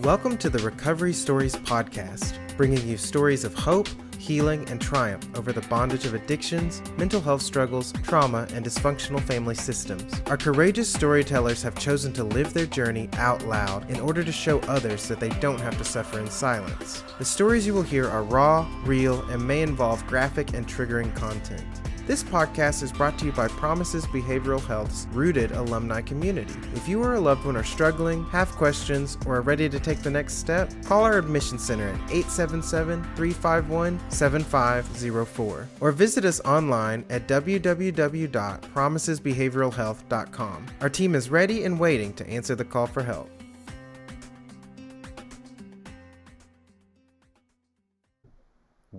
Welcome to the Recovery Stories Podcast, bringing you stories of hope, healing, and triumph over the bondage of addictions, mental health struggles, trauma, and dysfunctional family systems. Our courageous storytellers have chosen to live their journey out loud in order to show others that they don't have to suffer in silence. The stories you will hear are raw, real, and may involve graphic and triggering content. This podcast is brought to you by Promises Behavioral Health's rooted alumni community. If you or a loved one are struggling, have questions, or are ready to take the next step, call our admission center at 877 351 7504 or visit us online at www.promisesbehavioralhealth.com. Our team is ready and waiting to answer the call for help.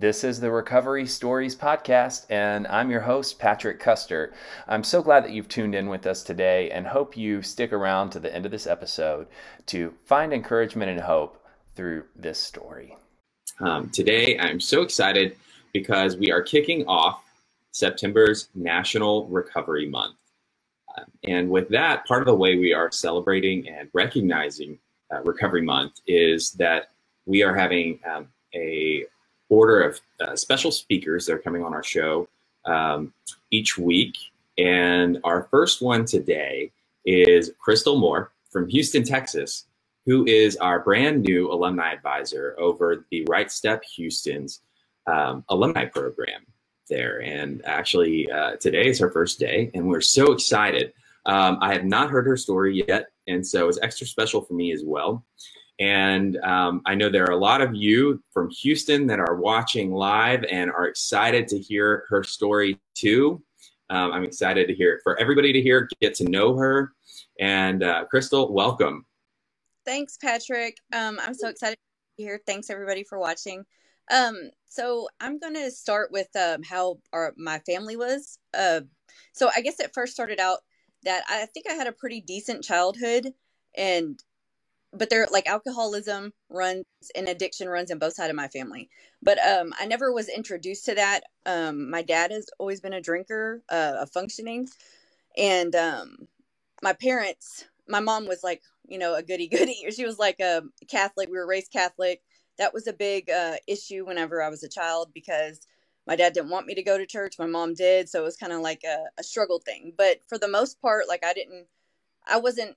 This is the Recovery Stories Podcast, and I'm your host, Patrick Custer. I'm so glad that you've tuned in with us today and hope you stick around to the end of this episode to find encouragement and hope through this story. Um, today, I'm so excited because we are kicking off September's National Recovery Month. Uh, and with that, part of the way we are celebrating and recognizing uh, Recovery Month is that we are having um, a order of uh, special speakers that are coming on our show um, each week. And our first one today is Crystal Moore from Houston, Texas, who is our brand new alumni advisor over the Right Step Houston's um, alumni program there. And actually, uh, today is her first day, and we're so excited. Um, I have not heard her story yet, and so it's extra special for me as well. And um, I know there are a lot of you from Houston that are watching live and are excited to hear her story too. Um, I'm excited to hear it for everybody to hear, get to know her. And uh, Crystal, welcome. Thanks, Patrick. Um, I'm so excited to be here. Thanks, everybody, for watching. Um, so I'm going to start with um, how our, my family was. Uh, so I guess it first started out that I think I had a pretty decent childhood and but they're like alcoholism runs and addiction runs in both sides of my family. But um i never was introduced to that. Um my dad has always been a drinker uh a functioning and um my parents my mom was like you know a goody goody. She was like a catholic. We were raised catholic. That was a big uh issue whenever i was a child because my dad didn't want me to go to church. My mom did. So it was kind of like a, a struggle thing. But for the most part like i didn't i wasn't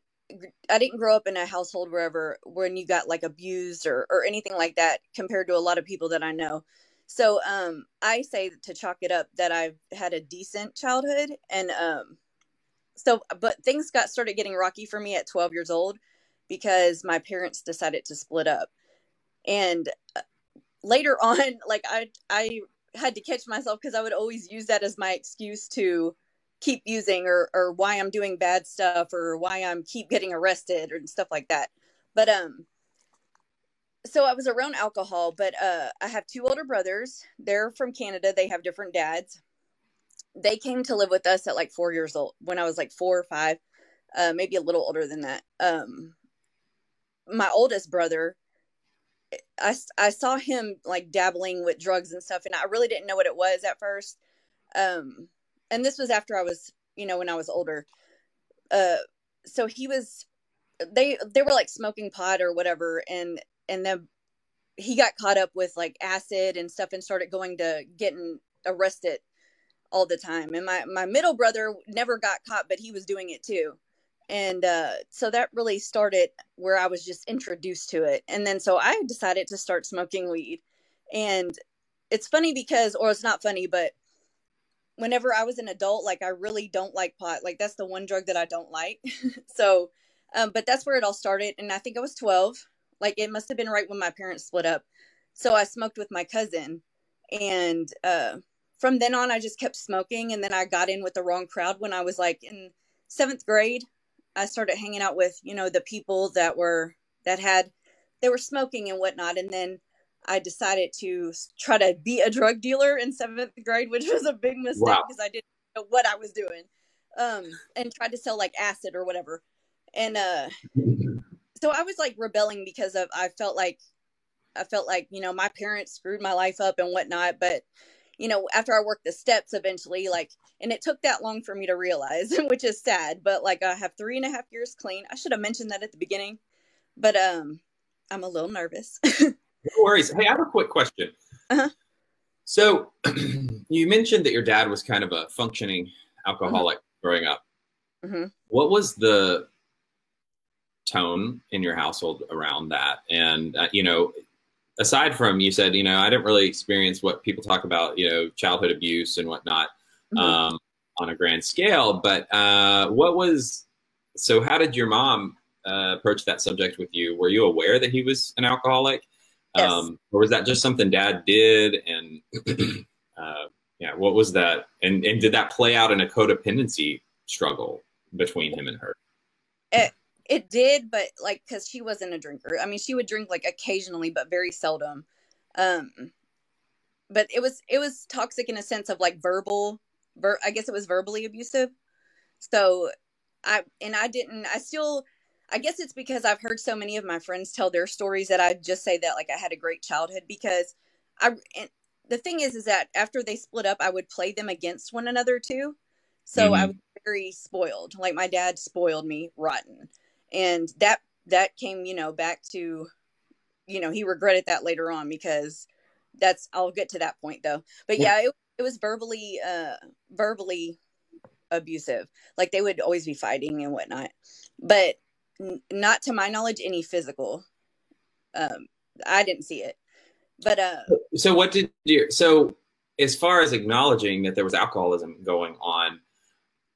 I didn't grow up in a household wherever when you got like abused or or anything like that compared to a lot of people that I know. So um I say to chalk it up that I've had a decent childhood and um so but things got started getting rocky for me at 12 years old because my parents decided to split up. And uh, later on like I I had to catch myself because I would always use that as my excuse to keep using or or why I'm doing bad stuff or why I'm keep getting arrested and stuff like that. But um so I was around alcohol, but uh I have two older brothers. They're from Canada. They have different dads. They came to live with us at like 4 years old when I was like 4 or 5, uh maybe a little older than that. Um my oldest brother I, I saw him like dabbling with drugs and stuff and I really didn't know what it was at first. Um and this was after I was, you know, when I was older. Uh, so he was, they they were like smoking pot or whatever, and and then he got caught up with like acid and stuff and started going to getting arrested all the time. And my my middle brother never got caught, but he was doing it too. And uh, so that really started where I was just introduced to it. And then so I decided to start smoking weed. And it's funny because, or it's not funny, but whenever I was an adult, like I really don't like pot. Like that's the one drug that I don't like. so, um, but that's where it all started. And I think I was 12. Like it must have been right when my parents split up. So I smoked with my cousin. And uh, from then on, I just kept smoking. And then I got in with the wrong crowd when I was like in seventh grade. I started hanging out with, you know, the people that were, that had, they were smoking and whatnot. And then I decided to try to be a drug dealer in seventh grade, which was a big mistake because wow. I didn't know what I was doing. Um, and tried to sell like acid or whatever. And uh, so I was like rebelling because of I felt like I felt like you know my parents screwed my life up and whatnot. But you know after I worked the steps eventually, like, and it took that long for me to realize, which is sad. But like I have three and a half years clean. I should have mentioned that at the beginning, but um I'm a little nervous. no worries. Hey, I have a quick question. Uh-huh. So, you mentioned that your dad was kind of a functioning alcoholic mm-hmm. growing up. Mm-hmm. What was the tone in your household around that? And, uh, you know, aside from you said, you know, I didn't really experience what people talk about, you know, childhood abuse and whatnot mm-hmm. um, on a grand scale, but uh, what was, so how did your mom uh, approach that subject with you? Were you aware that he was an alcoholic? Yes. Um, or was that just something dad did? And uh, yeah, what was that? And, and did that play out in a codependency struggle between him and her? It, it did, but like, cause she wasn't a drinker. I mean, she would drink like occasionally, but very seldom. Um, but it was, it was toxic in a sense of like verbal, ver- I guess it was verbally abusive. So I, and I didn't, I still, I guess it's because I've heard so many of my friends tell their stories that I just say that like I had a great childhood because I and the thing is is that after they split up I would play them against one another too. So mm-hmm. I was very spoiled. Like my dad spoiled me rotten. And that that came, you know, back to you know, he regretted that later on because that's I'll get to that point though. But yeah, it, it was verbally uh verbally abusive. Like they would always be fighting and whatnot. But not to my knowledge any physical um i didn't see it. But uh so what did you so as far as acknowledging that there was alcoholism going on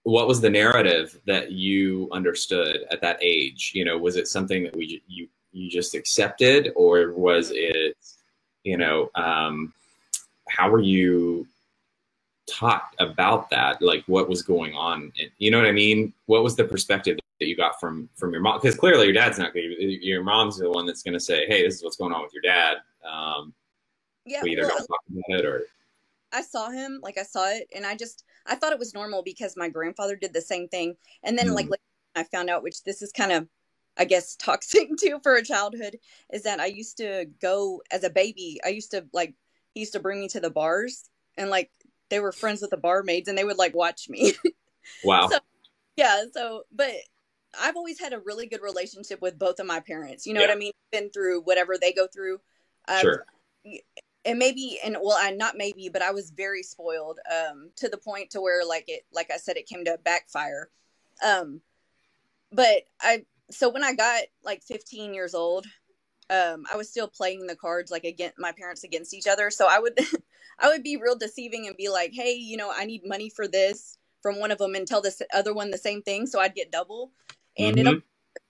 what was the narrative that you understood at that age? You know was it something that we you you just accepted or was it you know um how were you taught about that? Like what was going on? You know what i mean? What was the perspective that you got from from your mom because clearly your dad's not going to your mom's the one that's going to say hey this is what's going on with your dad. Um yeah we either well, don't talk about it or i saw him like i saw it and i just i thought it was normal because my grandfather did the same thing. And then mm. like i found out which this is kind of i guess toxic too for a childhood is that i used to go as a baby i used to like he used to bring me to the bars and like they were friends with the barmaids and they would like watch me. Wow. So, yeah so but I've always had a really good relationship with both of my parents. You know yeah. what I mean? Been through whatever they go through. Um, sure. And maybe, and well, I not maybe, but I was very spoiled um, to the point to where, like it, like I said, it came to backfire. Um, but I, so when I got like 15 years old, um, I was still playing the cards like against my parents against each other. So I would, I would be real deceiving and be like, hey, you know, I need money for this from one of them and tell this other one the same thing, so I'd get double and mm-hmm. it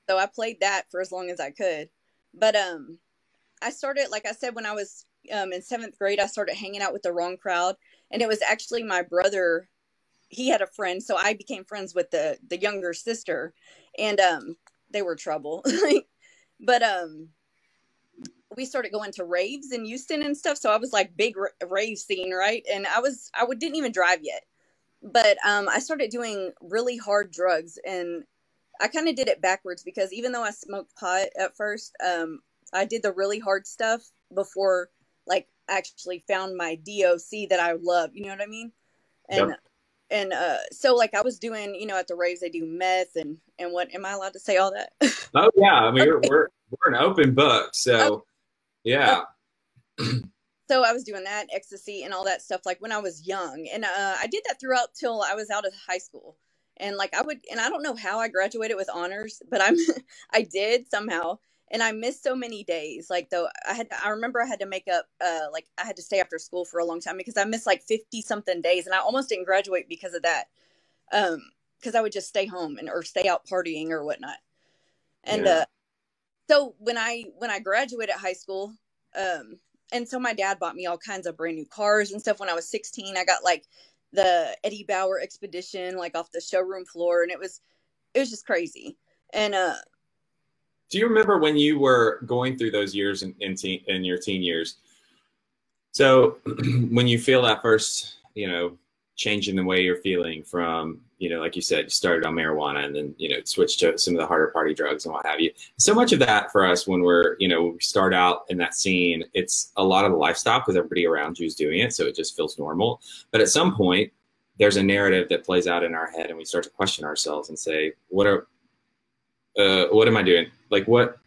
so I played that for as long as I could. But um, I started like I said when I was um in seventh grade, I started hanging out with the wrong crowd, and it was actually my brother. He had a friend, so I became friends with the the younger sister, and um, they were trouble. but um, we started going to raves in Houston and stuff. So I was like big rave scene, right? And I was I would, didn't even drive yet, but um, I started doing really hard drugs, and I kind of did it backwards because even though I smoked pot at first, um, I did the really hard stuff before like actually found my DOC that I love. You know what I mean? And yep. and uh, so like I was doing, you know, at the raves they do meth and and what? Am I allowed to say all that? oh yeah, I mean okay. we're, we're we're an open book, so yeah. Okay. so I was doing that ecstasy and all that stuff like when I was young, and uh, I did that throughout till I was out of high school and like I would and I don't know how I graduated with honors, but I'm I did somehow and I missed so many days. Like though I had I remember I had to make up uh like I had to stay after school for a long time because I missed like 50 something days and I almost didn't graduate because of that. Um because I would just stay home and or stay out partying or whatnot. And yeah. uh so when I when I graduated high school, um and so my dad bought me all kinds of brand new cars and stuff when I was 16. I got like the Eddie Bauer expedition like off the showroom floor and it was it was just crazy. And uh do you remember when you were going through those years in in, teen, in your teen years? So when you feel that first, you know, change in the way you're feeling from you know like you said you started on marijuana and then you know switched to some of the harder party drugs and what have you. So much of that for us when we're you know we start out in that scene it's a lot of the lifestyle because everybody around you is doing it so it just feels normal. But at some point there's a narrative that plays out in our head and we start to question ourselves and say what are uh, what am i doing? Like what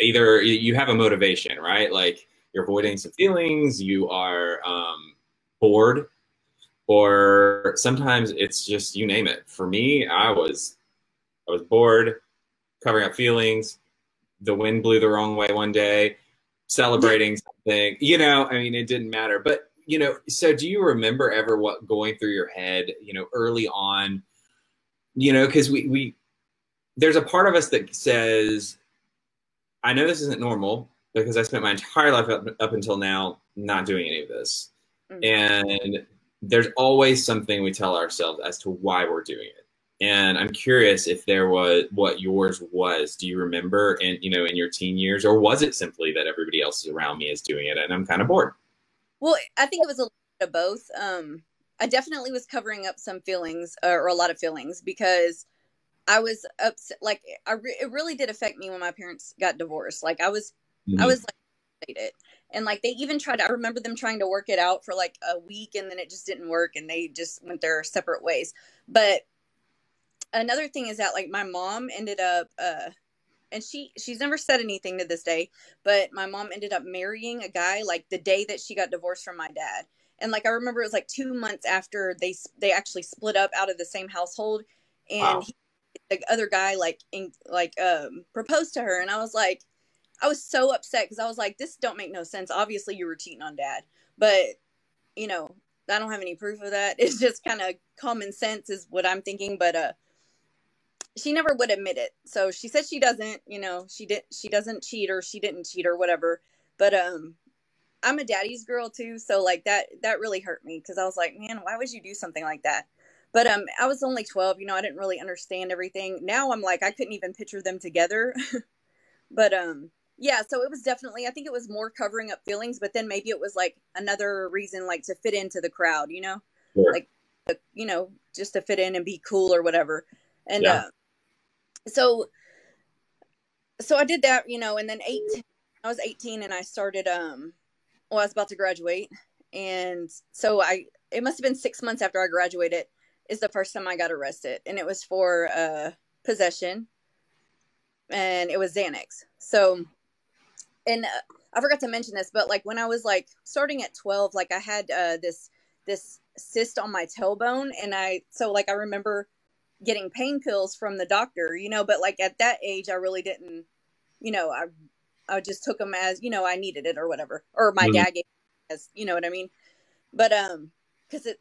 either you have a motivation, right? Like you're avoiding some feelings, you are um, bored, or sometimes it's just you name it. For me, I was I was bored, covering up feelings. The wind blew the wrong way one day, celebrating something. You know, I mean, it didn't matter. But you know, so do you remember ever what going through your head? You know, early on, you know, because we we there's a part of us that says, I know this isn't normal because I spent my entire life up, up until now not doing any of this. Mm-hmm. And there's always something we tell ourselves as to why we're doing it. And I'm curious if there was what yours was. Do you remember in you know in your teen years, or was it simply that everybody else around me is doing it and I'm kind of bored? Well, I think it was a little bit of both. Um, I definitely was covering up some feelings uh, or a lot of feelings because I was upset. Like I re- it really did affect me when my parents got divorced. Like I was, mm-hmm. I was like, it. And like they even tried. I remember them trying to work it out for like a week, and then it just didn't work, and they just went their separate ways. But another thing is that like my mom ended up uh and she she's never said anything to this day but my mom ended up marrying a guy like the day that she got divorced from my dad and like i remember it was like two months after they they actually split up out of the same household and wow. he, the other guy like in, like um proposed to her and i was like i was so upset because i was like this don't make no sense obviously you were cheating on dad but you know i don't have any proof of that it's just kind of common sense is what i'm thinking but uh she never would admit it. So she said she doesn't, you know, she did she doesn't cheat or she didn't cheat or whatever. But um I'm a daddy's girl too, so like that that really hurt me cuz I was like, man, why would you do something like that? But um I was only 12, you know, I didn't really understand everything. Now I'm like I couldn't even picture them together. but um yeah, so it was definitely I think it was more covering up feelings, but then maybe it was like another reason like to fit into the crowd, you know? Sure. Like you know, just to fit in and be cool or whatever. And yeah. uh, so so I did that, you know, and then eight I was 18 and I started um well I was about to graduate and so I it must have been 6 months after I graduated is the first time I got arrested and it was for uh possession and it was Xanax. So and uh, I forgot to mention this but like when I was like starting at 12 like I had uh this this cyst on my tailbone and I so like I remember getting pain pills from the doctor, you know, but like at that age, I really didn't, you know, I, I just took them as, you know, I needed it or whatever, or my mm-hmm. dad gave as, you know what I mean? But, um, cause it,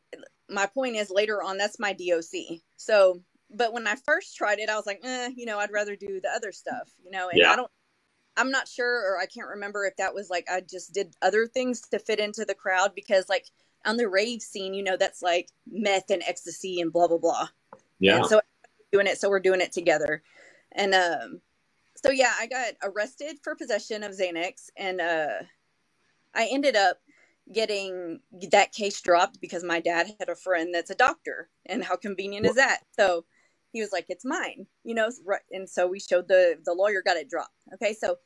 my point is later on, that's my DOC. So, but when I first tried it, I was like, eh, you know, I'd rather do the other stuff, you know, and yeah. I don't, I'm not sure, or I can't remember if that was like, I just did other things to fit into the crowd because like on the rave scene, you know, that's like meth and ecstasy and blah, blah, blah. Yeah. And so doing it, so we're doing it together. And um, so yeah, I got arrested for possession of Xanax, and uh, I ended up getting that case dropped because my dad had a friend that's a doctor, and how convenient is that? So he was like, "It's mine," you know. And so we showed the the lawyer got it dropped. Okay, so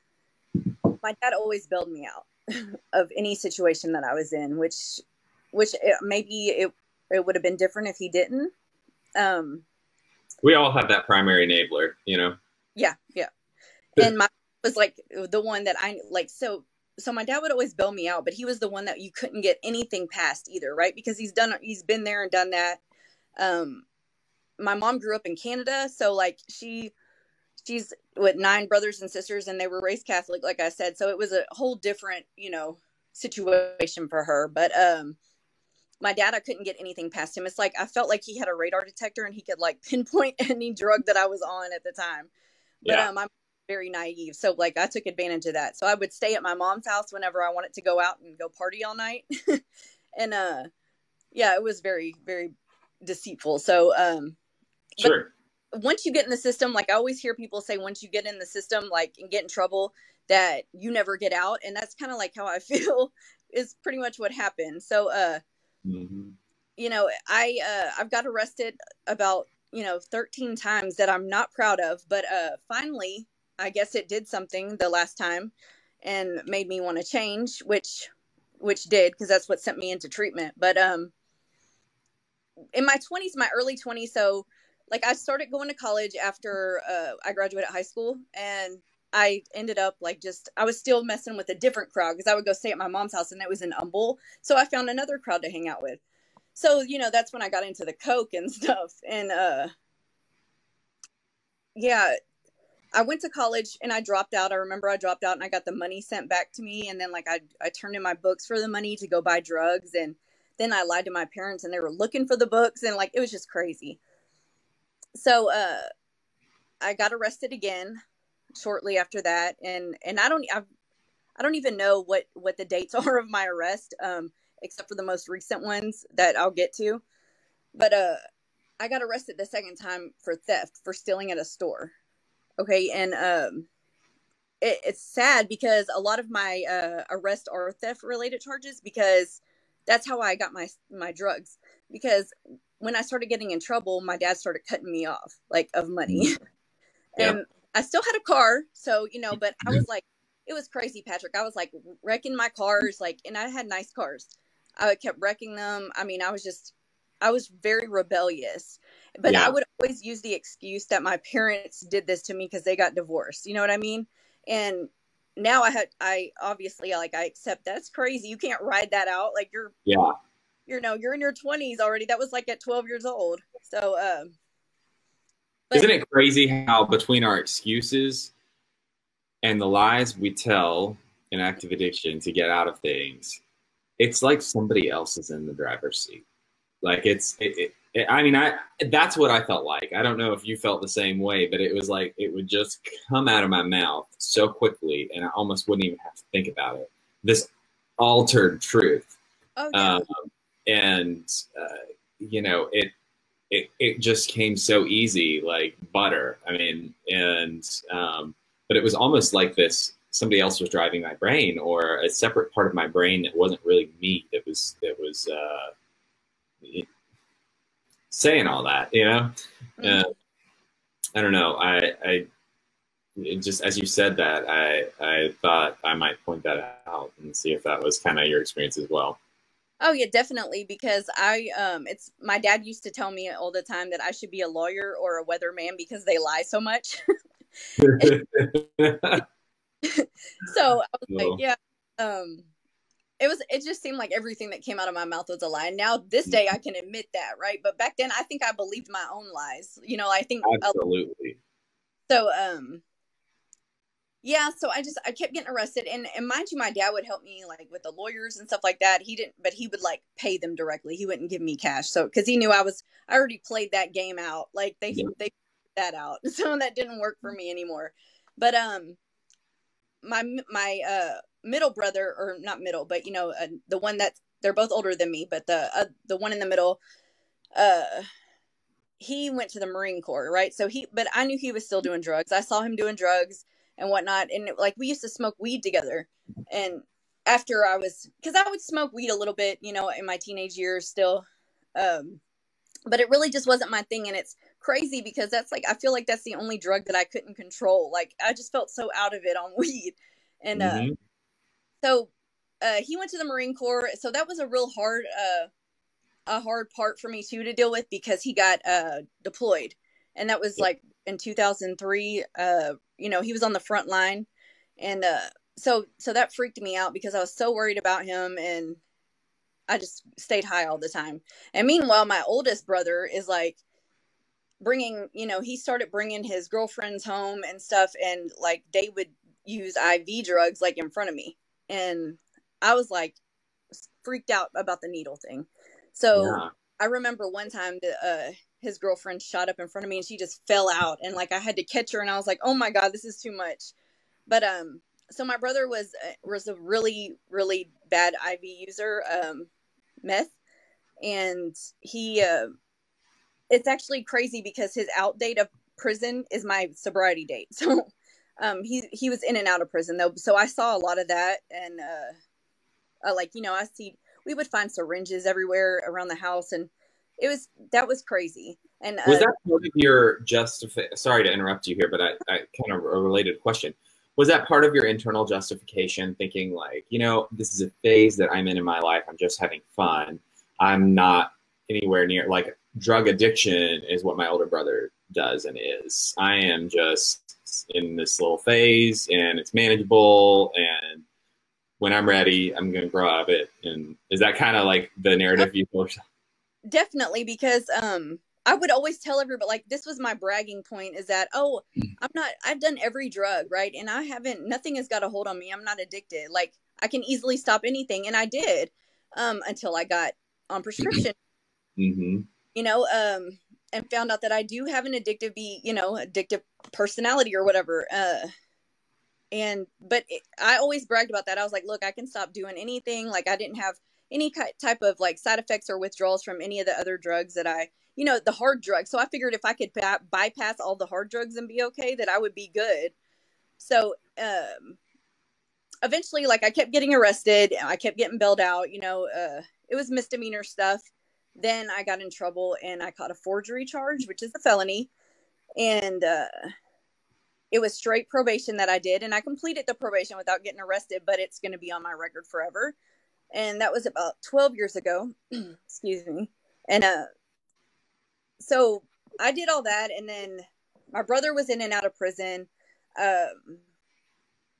my dad always bailed me out of any situation that I was in, which which it, maybe it it would have been different if he didn't um, we all have that primary enabler, you know. Yeah, yeah. And my was like the one that I like. So, so my dad would always bail me out, but he was the one that you couldn't get anything past either, right? Because he's done, he's been there and done that. Um, my mom grew up in Canada, so like she, she's with nine brothers and sisters, and they were raised Catholic, like I said. So it was a whole different, you know, situation for her. But um, my dad, I couldn't get anything past him. It's like I felt like he had a radar detector and he could like pinpoint any drug that I was on at the time. But yeah. um, I'm very naive, so like I took advantage of that. So I would stay at my mom's house whenever I wanted to go out and go party all night, and uh, yeah, it was very very deceitful. So um, sure. Once you get in the system, like I always hear people say, once you get in the system, like and get in trouble, that you never get out, and that's kind of like how I feel is pretty much what happened. So uh Mm-hmm. You know, I uh, I've got arrested about you know 13 times that I'm not proud of, but uh, finally, I guess it did something the last time and made me want to change, which which did because that's what sent me into treatment. But um, in my 20s, my early 20s, so like I started going to college after uh, I graduated high school, and I ended up like just I was still messing with a different crowd because I would go stay at my mom's house and it was in Humble. So I found another crowd to hang out with. So, you know, that's when I got into the coke and stuff. And uh yeah, I went to college and I dropped out. I remember I dropped out and I got the money sent back to me and then like I I turned in my books for the money to go buy drugs and then I lied to my parents and they were looking for the books and like it was just crazy. So uh I got arrested again shortly after that, and and I don't I've, I don't even know what what the dates are of my arrest, um, except for the most recent ones that I'll get to. But uh, I got arrested the second time for theft for stealing at a store. Okay, and um, it, it's sad because a lot of my uh, arrests are theft related charges because that's how I got my my drugs. Because when I started getting in trouble, my dad started cutting me off like of money. Mm. and I still had a car, so you know, but I was like, it was crazy, Patrick. I was like wrecking my cars, like, and I had nice cars. I kept wrecking them. I mean, I was just, I was very rebellious, but yeah. I would always use the excuse that my parents did this to me because they got divorced. You know what I mean? And now I had, I obviously like I accept that's crazy. You can't ride that out. Like you're, yeah, you know, you're in your twenties already. That was like at twelve years old. So, um, but, Isn't it crazy how between our excuses and the lies we tell in active addiction to get out of things, it's like somebody else is in the driver's seat. Like it's, it, it, it, I mean, I that's what I felt like. I don't know if you felt the same way, but it was like it would just come out of my mouth so quickly, and I almost wouldn't even have to think about it. This altered truth, oh, yeah. um, and uh, you know, it it, it just came so easy, like butter. I mean, and, um, but it was almost like this, somebody else was driving my brain or a separate part of my brain that wasn't really me. It was, it was, uh, saying all that, you know? Uh, I don't know. I, I, just as you said that, I, I thought I might point that out and see if that was kind of your experience as well. Oh yeah, definitely. Because I, um, it's my dad used to tell me all the time that I should be a lawyer or a weatherman because they lie so much. so I was like, yeah. Um, it was. It just seemed like everything that came out of my mouth was a lie. And now this day, I can admit that, right? But back then, I think I believed my own lies. You know, I think absolutely. So, um, yeah so i just i kept getting arrested and and mind you my dad would help me like with the lawyers and stuff like that. He didn't but he would like pay them directly. He wouldn't give me cash so because he knew i was i already played that game out. Like they yeah. they that out. So that didn't work for me anymore. But um my my uh middle brother or not middle but you know uh, the one that they're both older than me but the uh, the one in the middle uh he went to the marine corps right? So he but i knew he was still doing drugs. I saw him doing drugs and whatnot. And like we used to smoke weed together. And after I was, because I would smoke weed a little bit, you know, in my teenage years still. Um, but it really just wasn't my thing. And it's crazy because that's like, I feel like that's the only drug that I couldn't control. Like I just felt so out of it on weed. And uh, mm-hmm. so uh, he went to the Marine Corps. So that was a real hard, uh, a hard part for me too to deal with because he got uh, deployed. And that was like in 2003 uh you know he was on the front line. And uh so so that freaked me out because i was so worried about him and i just stayed high all the time. And meanwhile my oldest brother is like bringing you know he started bringing his girlfriends home and stuff and like they would use iv drugs like in front of me. And i was like freaked out about the needle thing. So yeah. i remember one time that uh his girlfriend shot up in front of me and she just fell out and like I had to catch her and I was like, "Oh my god, this is too much." But um so my brother was uh, was a really really bad IV user um meth and he uh it's actually crazy because his out date of prison is my sobriety date. So um he he was in and out of prison though. So I saw a lot of that and uh, uh like, you know, I see we would find syringes everywhere around the house and it was that was crazy. And was uh, that part of your justify? Sorry to interrupt you here, but I, I kind of a related question. Was that part of your internal justification, thinking like, you know, this is a phase that I'm in in my life. I'm just having fun. I'm not anywhere near like drug addiction is what my older brother does and is. I am just in this little phase and it's manageable and when I'm ready, I'm going to grow out of it. And is that kind of like the narrative you? Definitely, because um, I would always tell everybody like this was my bragging point is that oh I'm not I've done every drug right? And I haven't nothing has got a hold on me. I'm not addicted. Like I can easily stop anything. And I did um, until I got on prescription. Mm-hmm. you know um, and found out that I do have an addictive be you know addictive personality or whatever uh, and but it, I always bragged about that. I was like look I can stop doing anything. Like I didn't have any type of like side effects or withdrawals from any of the other drugs that I you know the hard drugs. So i figured if i could ba- bypass all the hard drugs and be okay that i would be good. So um eventually like i kept getting arrested. I kept getting bailed out you know uh it was misdemeanor stuff. Then i got in trouble and i caught a forgery charge which is a felony. And uh it was straight probation that i did. And i completed the probation without getting arrested but it's going to be on my record forever and that was about 12 years ago excuse me and uh so I did all that, and then my brother was in and out of prison. Um,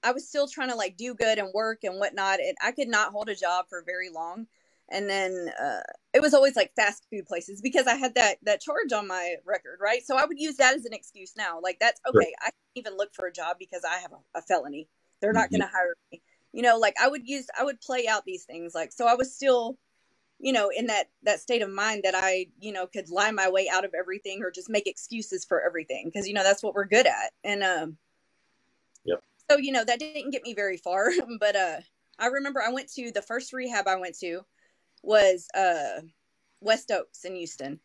I was still trying to like do good and work and whatnot, and I could not hold a job for very long. And then uh, it was always like fast food places because I had that that charge on my record, right? So I would use that as an excuse now. Like that's okay. Sure. I can't even look for a job because I have a, a felony. They're not mm-hmm. going to hire me. You know, like I would use I would play out these things. Like so, I was still you know in that that state of mind that i you know could lie my way out of everything or just make excuses for everything because you know that's what we're good at and um yep so you know that didn't get me very far but uh i remember i went to the first rehab i went to was uh west oaks in houston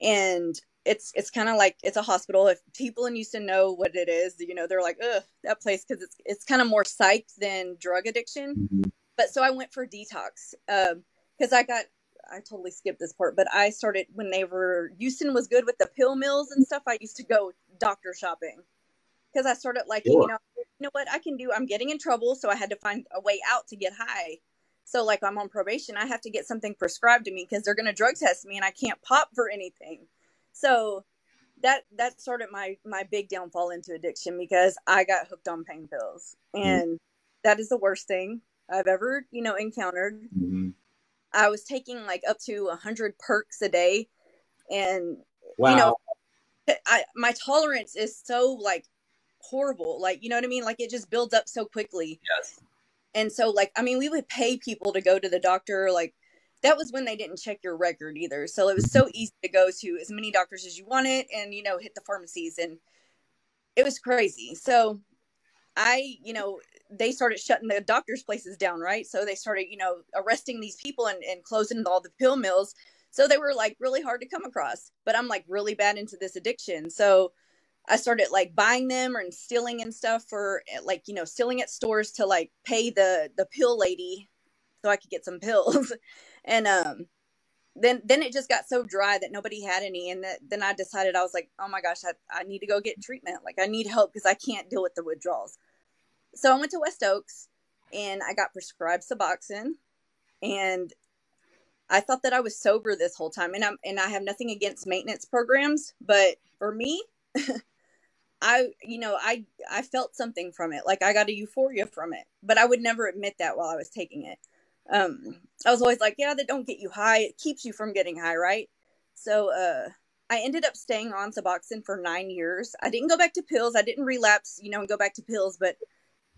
and it's it's kind of like it's a hospital if people in houston know what it is you know they're like ugh that place because it's it's kind of more psych than drug addiction mm-hmm. but so i went for detox um because I got I totally skipped this part, but I started when they were Houston was good with the pill mills and stuff. I used to go doctor shopping because I started like sure. you know you know what I can do. I'm getting in trouble, so I had to find a way out to get high. So like I'm on probation, I have to get something prescribed to me because they're going to drug test me and I can't pop for anything. So that that started my my big downfall into addiction because I got hooked on pain pills mm-hmm. and mm-hmm. that is the worst thing I've ever you know encountered. Mm-hmm I was taking like up to a hundred perks a day, and wow. you know, I my tolerance is so like horrible. Like you know what I mean? Like it just builds up so quickly. Yes. And so like I mean, we would pay people to go to the doctor. Like that was when they didn't check your record either. So it was so mm-hmm. easy to go to as many doctors as you wanted, and you know hit the pharmacies, and it was crazy. So I, you know, they started shutting the doctors' places down, right? So they started, you know, arresting these people and, and closing all the pill mills. So they were like really hard to come across. But I'm like really bad into this addiction. So I started like buying them and stealing and stuff for eh, like, you know, stealing at stores to like pay the the pill lady so I could get some pills. And um then then it just got so dry that nobody had any. And that, then i decided i was like oh my gosh I, I need to go get treatment. Like i need help because i can't deal with the withdrawals. So I went to West Oaks and I got prescribed Suboxone. And I thought that I was sober this whole time. And I'm and I have nothing against maintenance programs, but for me I you know, I I felt something from it. Like I got a euphoria from it, but I would never admit that while I was taking it. Um I was always like, yeah, that don't get you high. It keeps you from getting high, right? So uh I ended up staying on Suboxone for 9 years. I didn't go back to pills. I didn't relapse, you know, and go back to pills, but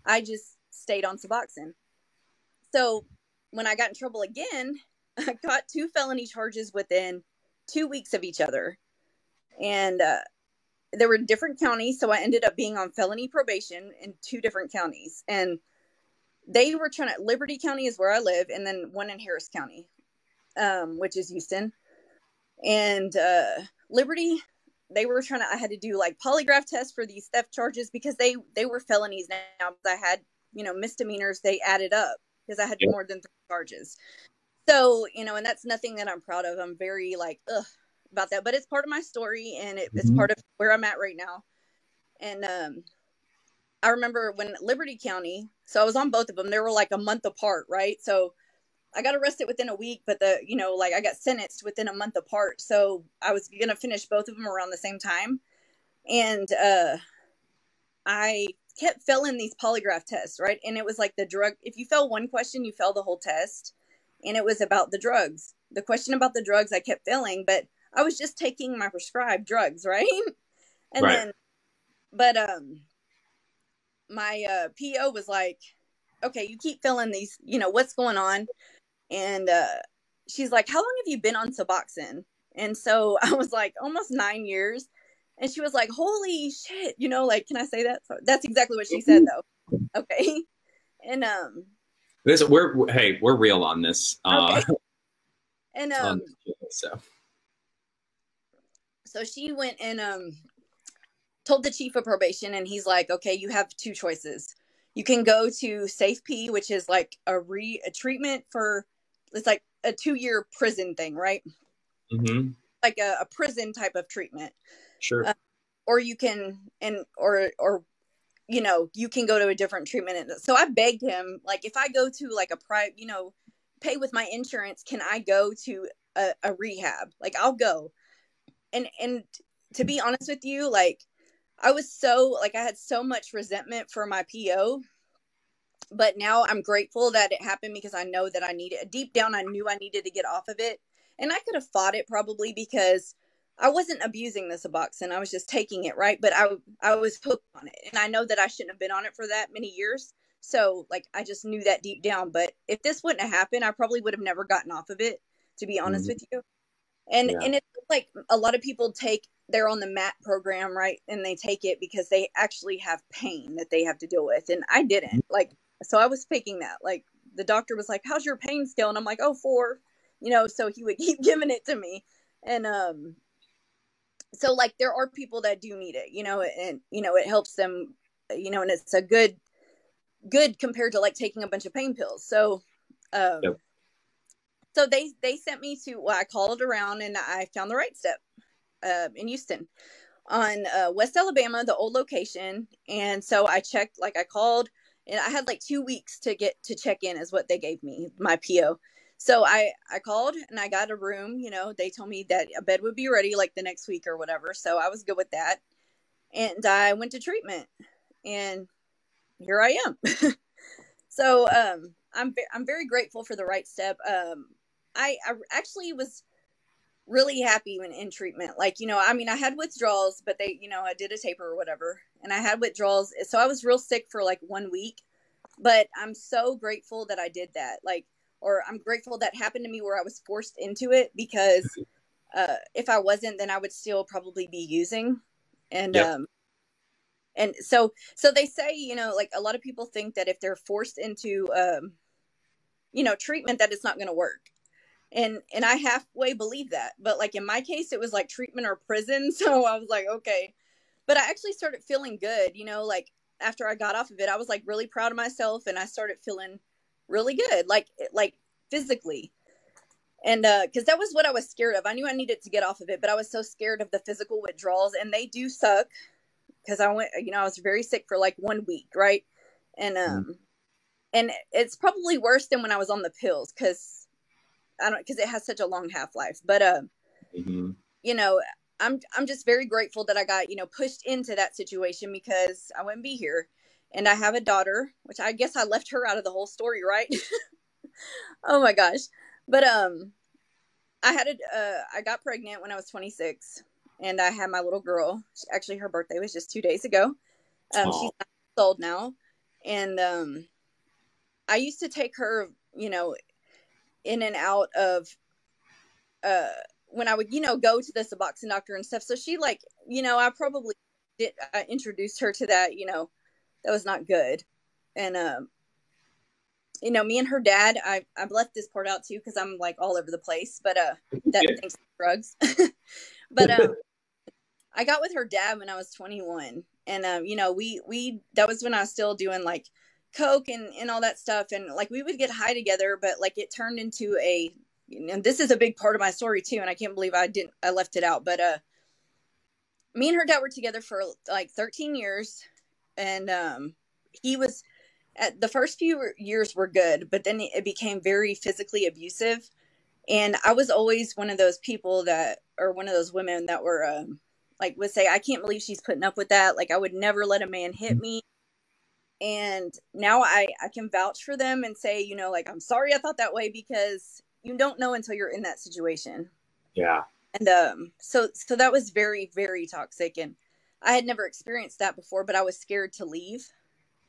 I just stayed on Suboxone. So when I got in trouble again, I got two felony charges within two weeks of each other. And uh, there were different counties. So I ended up being on felony probation in two different counties. And they were trying to, Liberty County is where I live, and then one in Harris County, um, which is Houston. And uh, Liberty they were trying to i had to do like polygraph tests for these theft charges because they they were felonies now i had you know misdemeanors they added up because i had yeah. more than three charges so you know and that's nothing that i'm proud of i'm very like ugh about that but it's part of my story and it, mm-hmm. it's part of where i'm at right now and um i remember when liberty county so i was on both of them they were like a month apart right so I got arrested within a week, but the you know like I got sentenced within a month apart. So I was gonna finish both of them around the same time, and uh, I kept failing these polygraph tests, right? And it was like the drug, if you fail one question, you fail the whole test. And it was about the drugs. The question about the drugs I kept failing, but I was just taking my prescribed drugs, right? And Right. then, but, um, my uh, PO was like, okay, you keep filling these, you know, what's going on? And uh, she's like, how long have you been on Suboxone? And so I was like, almost nine years. And she was like, holy shit, you know, like, can I say that? So that's exactly what she said, though. Okay. And, um, This we're hey, we're real on this. Uh, and, on um, so so she went and, um, told the chief of probation, and he's like, okay, you have two choices. You can go to Safe P, which is like a re a treatment for, it's like a two year prison thing, right? mhm, Like a, a prison type of treatment. sure. Uh, or you can and or or you know you can go to a different treatment and so i begged him like if i go to like a private you know pay with my insurance can i go to a, a rehab like i'll go and and to be honest with you like i was so like i had so much resentment for my po but now i'm grateful that it happened because i know that i needed deep down i knew i needed to get off of it and i could have fought it probably because I wasn't abusing the Suboxone. I was just taking it, right? But I I was hooked on it. And I know that I shouldn't have been on it for that many years. So like I just knew that deep down. But if this wouldn't have happened, I probably would have never gotten off of it, to be honest Mhm. with you. And Yeah. and it's like a lot of people take they're on the MAT program, right? And they take it because they actually have pain that they have to deal with. And I didn't. Like so I was faking that. Like the doctor was like, How's your pain scale? And I'm like, Oh, four. You know, so he would keep giving it to me. And um so like there are people that do need it you know and you know it helps them you know and it's a good good compared to like taking a bunch of pain pills so um Yep. so they they sent me to well i called around and i found the right step uh, in houston on uh, west alabama the old location and so i checked like i called and i had like two weeks to get to check in is what they gave me my po so I I called and I got a room. You know, they told me that a bed would be ready like the next week or whatever. So I was good with that, and I went to treatment, and here I am. so um, I'm I'm very grateful for the right step. Um, I I actually was really happy when in treatment. Like you know, I mean, I had withdrawals, but they you know I did a taper or whatever, and I had withdrawals. So I was real sick for like one week, but I'm so grateful that I did that. Like or I'm grateful that happened to me where I was forced into it because uh, if I wasn't, then I would still probably be using. And Yep. um, and so so they say, you know, like a lot of people think that if they're forced into um, you know, treatment, that it's not going to work. And and I halfway believe that, but like in my case, it was like treatment or prison. So I was like, okay. But I actually started feeling good, you know, like after I got off of it, I was like really proud of myself, and I started feeling really good like like physically and uh because that was what i was scared of i knew i needed to get off of it but i was so scared of the physical withdrawals and they do suck because i went you know i was very sick for like one week right and um and it's probably worse than when i was on the pills because i don't because it has such a long half-life but uh Mhm. you know i'm i'm just very grateful that i got you know pushed into that situation because i wouldn't be here. And i have a daughter which i guess i left her out of the whole story right? Oh my gosh. But um i had a uh, i got pregnant when i was 26 and i had my little girl. Actually her birthday was just two days ago. Um she's old now. And um i used to take her you know in and out of uh when I would, you know, go to the Suboxone doctor and stuff. So she like, you know, I probably did I introduced her to that, you know, that was not good. And um you know, me and her dad, I I've left this part out too because I'm like all over the place, but uh that Yeah. thanks drugs. but um I got with her dad when I was 21 and um you know, we we that was when I was still doing like coke and and all that stuff and like we would get high together but like it turned into a and this is a big part of my story too and i can't believe i didn't i left it out but uh me and her dad were together for like 13 years and um he was at the first few years were good but then it became very physically abusive and i was always one of those people that or one of those women that were um like would say, I can't believe she's putting up with that. Like I would never let a man hit me. And now I, I can vouch for them and say, you know, like, I'm sorry I thought that way because you don't know until you're in that situation. Yeah. And um, so, so that was very, very toxic. And I had never experienced that before, but I was scared to leave.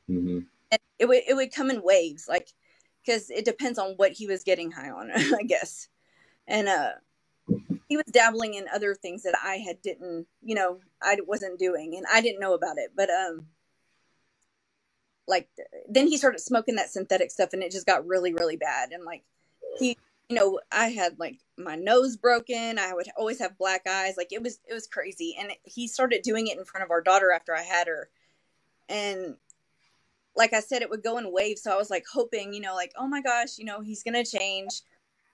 Mm-hmm. And it would, it would come in waves, like, because it depends on what he was getting high on, I guess. And uh, he was dabbling in other things that I had didn't, you know, I wasn't doing, and I didn't know about it. But um, like then he started smoking that synthetic stuff, and it just got really, really bad. And like he, you know, I had like my nose broken. I would always have black eyes. Like it was, it was crazy. And he started doing it in front of our daughter after I had her, and like I said, it would go in waves. So I was like hoping, you know, like, oh my gosh, you know, he's gonna change.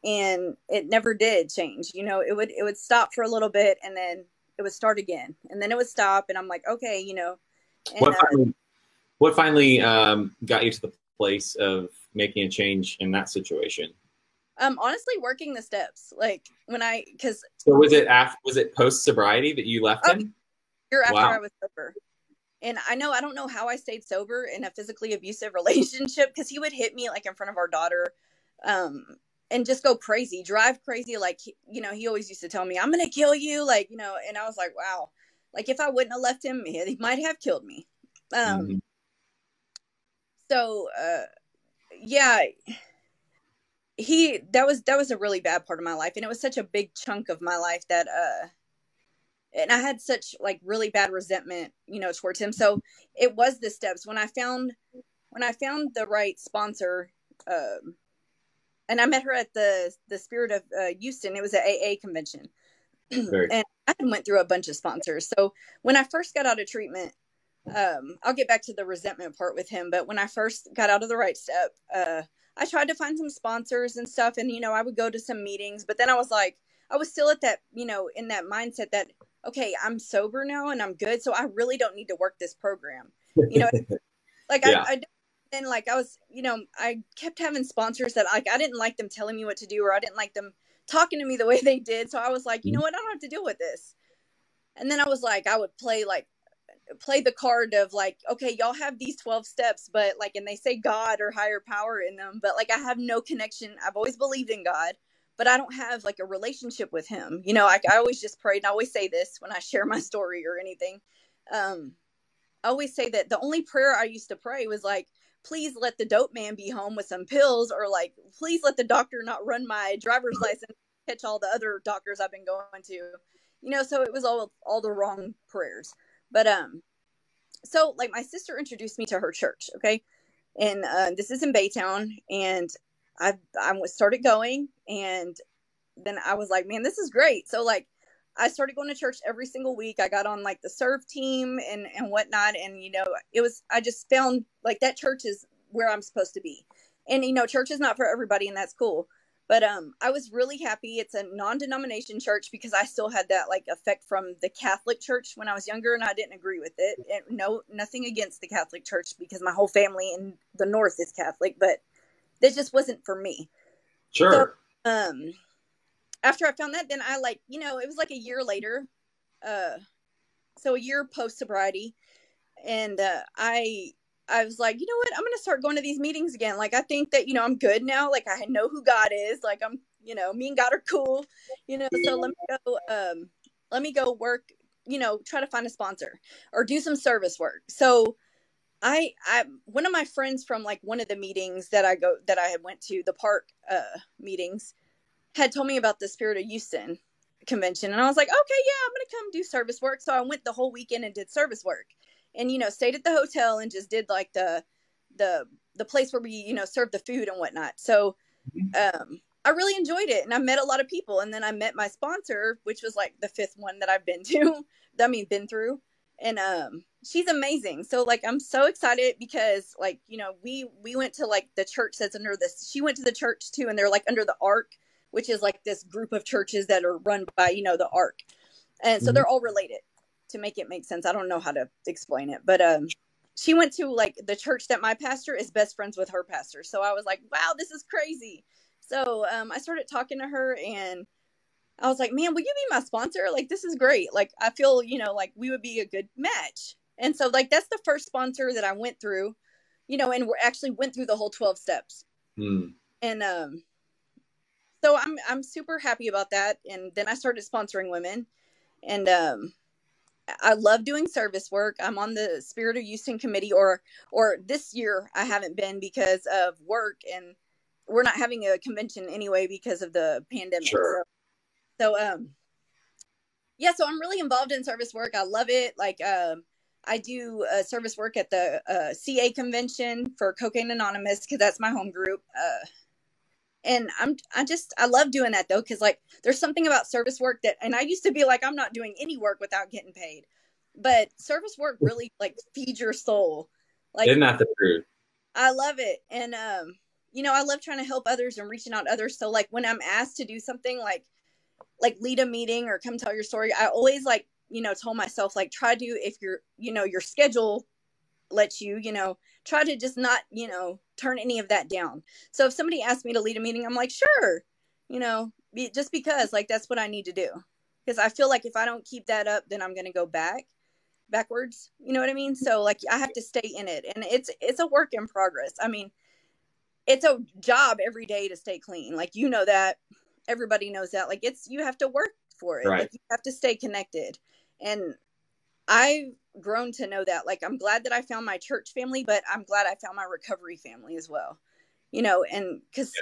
And it never did change. You know, it would it would stop for a little bit and then it would start again. And then it would stop and I'm like, okay, you know. And, what uh, what finally um, got you to the place of making a change in that situation? um honestly working the steps. Like when I cuz So was it after was it post sobriety that you left Oh, him? year after Wow. I was sober. And I know I don't know how I stayed sober in a physically abusive relationship because he would hit me like in front of our daughter, um, and just go crazy, drive crazy. Like you know, he always used to tell me, "I'm gonna kill you," like you know, and I was like, "Wow." Like if I wouldn't have left him, he might have killed me. Um, Mhm. So uh, yeah, he that was that was a really bad part of my life, and it was such a big chunk of my life that uh and I had such like really bad resentment, you know, towards him. So it was the steps when I found when I found the right sponsor, um, and I met her at the the Spirit of uh, Houston. It was an AA convention, and I went through a bunch of sponsors. So when I first got out of treatment, um, I'll get back to the resentment part with him. But when I first got out of the right step, uh, I tried to find some sponsors and stuff, and you know, I would go to some meetings. But then I was like, I was still at that, you know, in that mindset that okay, I'm sober now and I'm good, so I really don't need to work this program. You know, like Yeah. I, I and like I was, you know, I kept having sponsors that like I didn't like them telling me what to do or I didn't like them talking to me the way they did. So I was like, you know what, I don't have to deal with this. And then I was like, I would play like play the card of like, okay, y'all have these 12 steps, but like and they say God or higher power in them, but like I have no connection. I've always believed in God, but I don't have like a relationship with him. You know, like I always just prayed and I always say this when I share my story or anything. Um I always say that the only prayer I used to pray was like, please let the dope man be home with some pills, or like, please let the doctor not run my driver's license, catch all the other doctors I've been going to. You know, so it was all all the wrong prayers. But um, so like my sister introduced me to her church, okay, and uh, this is in Baytown, and I I started going, and then I was like, man, this is great. So like I started going to church every single week. I got on like the serve team and and whatnot, and you know, it was I just found like that church is where I'm supposed to be, and you know, church is not for everybody, and that's cool. But um, I was really happy. It's a non-denomination church because I still had that like effect from the Catholic Church when I was younger, and I didn't agree with it. And no, nothing against the Catholic Church because my whole family in the North is Catholic, but that just wasn't for me Sure. um after i found that then i like you know it was like a year later uh so a year post sobriety and uh i i was like you know what? I'm gonna start going to these meetings again. Like i think that you know i'm good now. Like i know who god is. Like i'm you know me and god are cool you know so let me go um let me go work you know try to find a sponsor or do some service work. So I I one of my friends from like one of the meetings that I go that I had went to the park uh meetings had told me about the Spirit of Houston convention and I was like, "Okay, yeah, I'm going to come do service work." So I went the whole weekend and did service work. And you know, stayed at the hotel and just did like the the the place where we, you know, served the food and whatnot. So um I really enjoyed it and I met a lot of people and then I met my sponsor, which was like the fifth one that I've been to. I mean, been through and um she's amazing so like i'm so excited because like you know we we went to like the church that's under this she went to the church too and they're like under the ark which is like this group of churches that are run by you know the ark and so Mhm. they're all related to make it make sense i don't know how to explain it but um she went to like the church that my pastor is best friends with her pastor so i was like wow this is crazy so um i started talking to her and I was like, man, will you be my sponsor? Like, this is great. Like, I feel, you know, like we would be a good match. And so, like, that's the first sponsor that I went through, you know, and we actually went through the whole 12 steps. Mm. And, um, so I'm, I'm super happy about that. And then I started sponsoring women and, um, I love doing service work. I'm on the Spirit of Houston committee, or or this year I haven't been because of work, and we're not having a convention anyway because of the pandemic. Sure. So, so um, yeah. So I'm really involved in service work. I love it. Like um, I do uh, service work at the uh, CA convention for Cocaine Anonymous because that's my home group. Uh, and I'm I just I love doing that though because like there's something about service work that and I used to be like I'm not doing any work without getting paid, but service work really like feeds your soul. Like Isn't that the truth? I love it, and um, you know I love trying to help others and reaching out to others. So like when I'm asked to do something like like lead a meeting or come tell your story, I always like you know told myself like try to if your you know your schedule lets you you know try to just not you know turn any of that down. So if somebody asks me to lead a meeting i'm like sure you know be, just because like that's what i need to do. Because i feel like if i don't keep that up then i'm going to go back backwards you know what i mean? So like i have to stay in it and it's it's a work in progress. I mean it's a job every day to stay clean. Like you know that everybody knows that. Like it's you have to work for it. Right. like you have to stay connected. And i've grown to know that like i'm glad that i found my church family but i'm glad i found my recovery family as well you know and because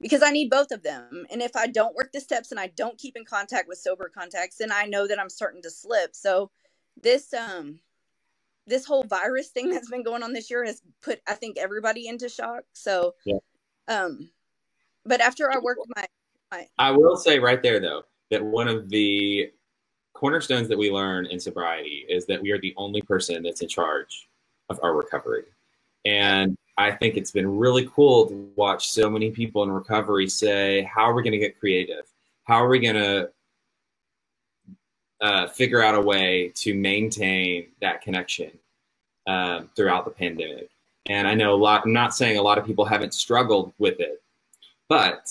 because i need both of them and if i don't work the steps and i don't keep in contact with sober contacts then i know that i'm starting to slip. So this um this whole virus thing that's been going on this year has put i think everybody into shock. So Yeah. um but after i worked my I will say right there though that one of the cornerstones that we learn in sobriety is that we are the only person that's in charge of our recovery. And I think it's been really cool to watch so many people in recovery say, How are we going to get creative? How are we going to uh, figure out a way to maintain that connection um, throughout the pandemic? And I know a lot, I'm not saying a lot of people haven't struggled with it, but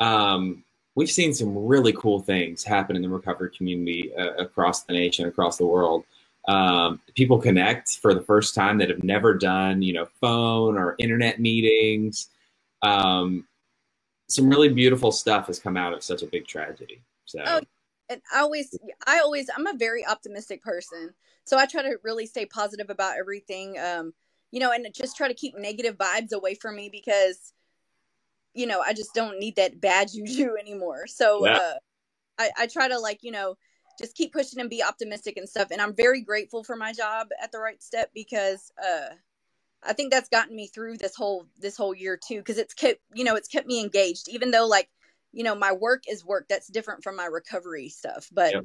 um, we've seen some really cool things happen in the recovery community uh, across the nation, across the world. Um, people connect for the first time that have never done, you know, phone or internet meetings. Um, some really beautiful stuff has come out of such a big tragedy. So, Oh, and I always, I always, I'm a very optimistic person. So I try to really stay positive about everything. Um, you know, and just try to keep negative vibes away from me because, you know, I just don't need that bad juju anymore. So, Yeah. uh, I, I try to like, you know, just keep pushing and be optimistic and stuff. And I'm very grateful for my job at the right step because, uh, I think that's gotten me through this whole this whole year too because it's kept you know it's kept me engaged even though like you know my work is work that's different from my recovery stuff but Yep.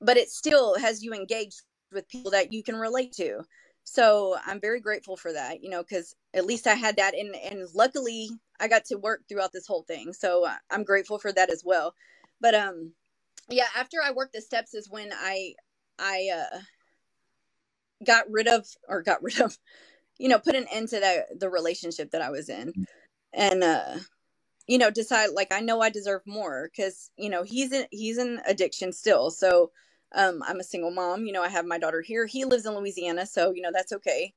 but it still has you engaged with people that you can relate to so i'm very grateful for that you know because at least i had that and and luckily i got to work throughout this whole thing so uh, i'm grateful for that as well. But um yeah after i worked the steps is when i i uh got rid of or got rid of you know put an end to that the relationship that i was in. And uh you know decide like i know i deserve more because you know he's in he's in addiction still so um i'm a single mom you know i have my daughter here. He lives in louisiana so you know that's okay.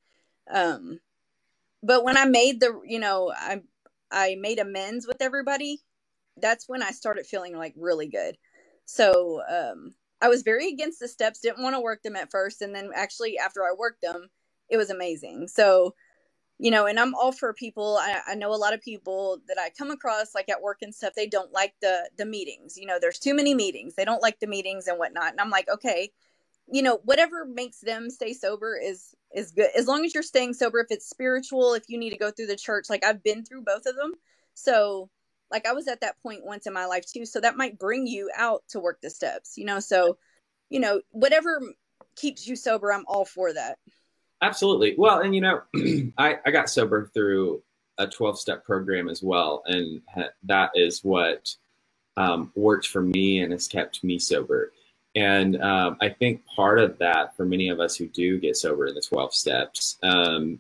Um but when i made the you know i i made amends with everybody that's when i started feeling like really good. So um i was very against the steps didn't want to work them at first and then actually after i worked them it was amazing. So you know and i'm all for people I, I know a lot of people that i come across like at work and stuff they don't like the the meetings you know there's too many meetings they don't like the meetings and whatnot and i'm like okay you know whatever makes them stay sober is is good as long as you're staying sober if it's spiritual if you need to go through the church like i've been through both of them so like i was at that point once in my life too so that might bring you out to work the steps you know so you know whatever keeps you sober i'm all for that Absolutely. Well, and you know, I, I got sober through a 12 step program as well. And that is what um, worked for me and has kept me sober. And um, I think part of that for many of us who do get sober in the 12 steps, um,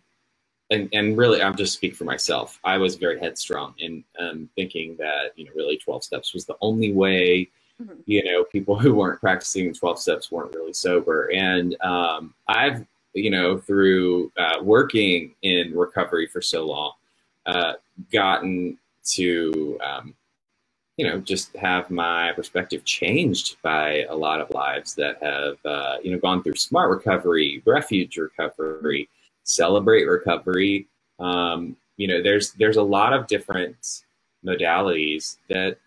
and, and really, I'm just speak for myself. I was very headstrong in um, thinking that, you know, really 12 steps was the only way, mm-hmm. you know, people who weren't practicing 12 steps weren't really sober. And um, I've, you know, through uh, working in recovery for so long, uh, gotten to, um, you know, just have my perspective changed by a lot of lives that have, uh, you know, gone through smart recovery, refuge recovery, celebrate recovery. Um, you know, there's there's a lot of different modalities that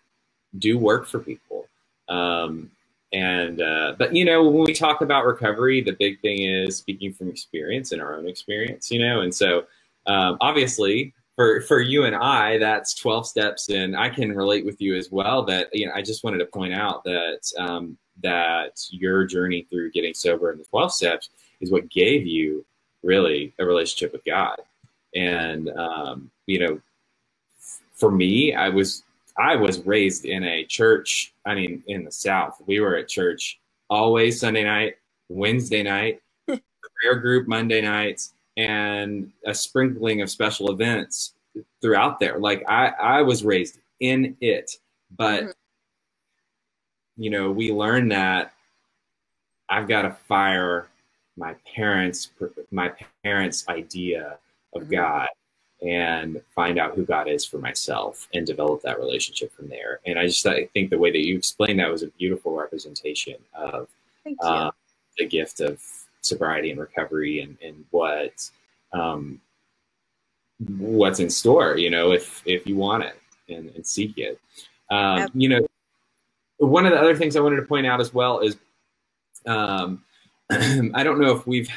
do work for people. Um, and uh, but you know, when we talk about recovery, the big thing is speaking from experience and our own experience. You know, and so um, obviously for for you and I, that's 12 steps, and I can relate with you as well. That you know, I just wanted to point out that um, that your journey through getting sober in the 12 steps is what gave you really a relationship with God. And um, you know, for me, I was I was raised in a church. I mean, in the South, we were at church always Sunday night, Wednesday night, prayer group Monday nights, and a sprinkling of special events throughout there. Like I, I was raised in it, but mm-hmm. you know, we learned that I've got to fire my parents my parents idea of mm-hmm. God and find out who God is for myself and develop that relationship from there. And I just I think the way that you explained that was a beautiful representation of uh, the gift of sobriety and recovery and, and what um, what's in store, you know, if if you want it and, and seek it. Um, you know, one of the other things I wanted to point out as well is um, I don't know if we've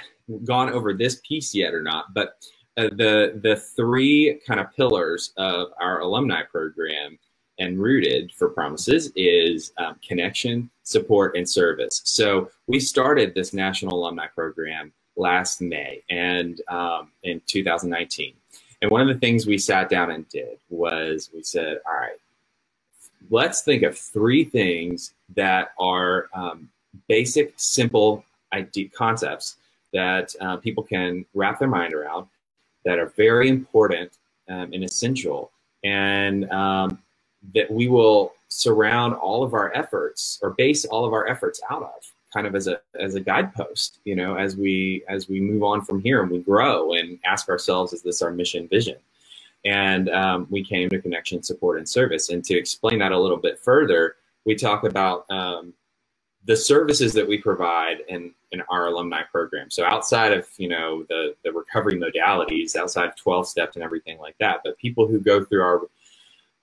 gone over this piece yet or not, but uh, the the three kind of pillars of our alumni program and rooted for promises is um, connection, support, and service. So we started this national alumni program last May and um, in 2019. And one of the things we sat down and did was we said, all right, let's think of three things that are um, basic, simple idea, concepts that uh, people can wrap their mind around that are very important um, and essential, and um, that we will surround all of our efforts or base all of our efforts out of kind of as a as a guidepost you know as we as we move on from here and we grow and ask ourselves is this our mission vision? And um, we came to connection support and service. And to explain that a little bit further we talk about um, the services that we provide in, in our alumni program. So outside of, you know, the, the recovery modalities, outside of 12 steps and everything like that, but people who go through our,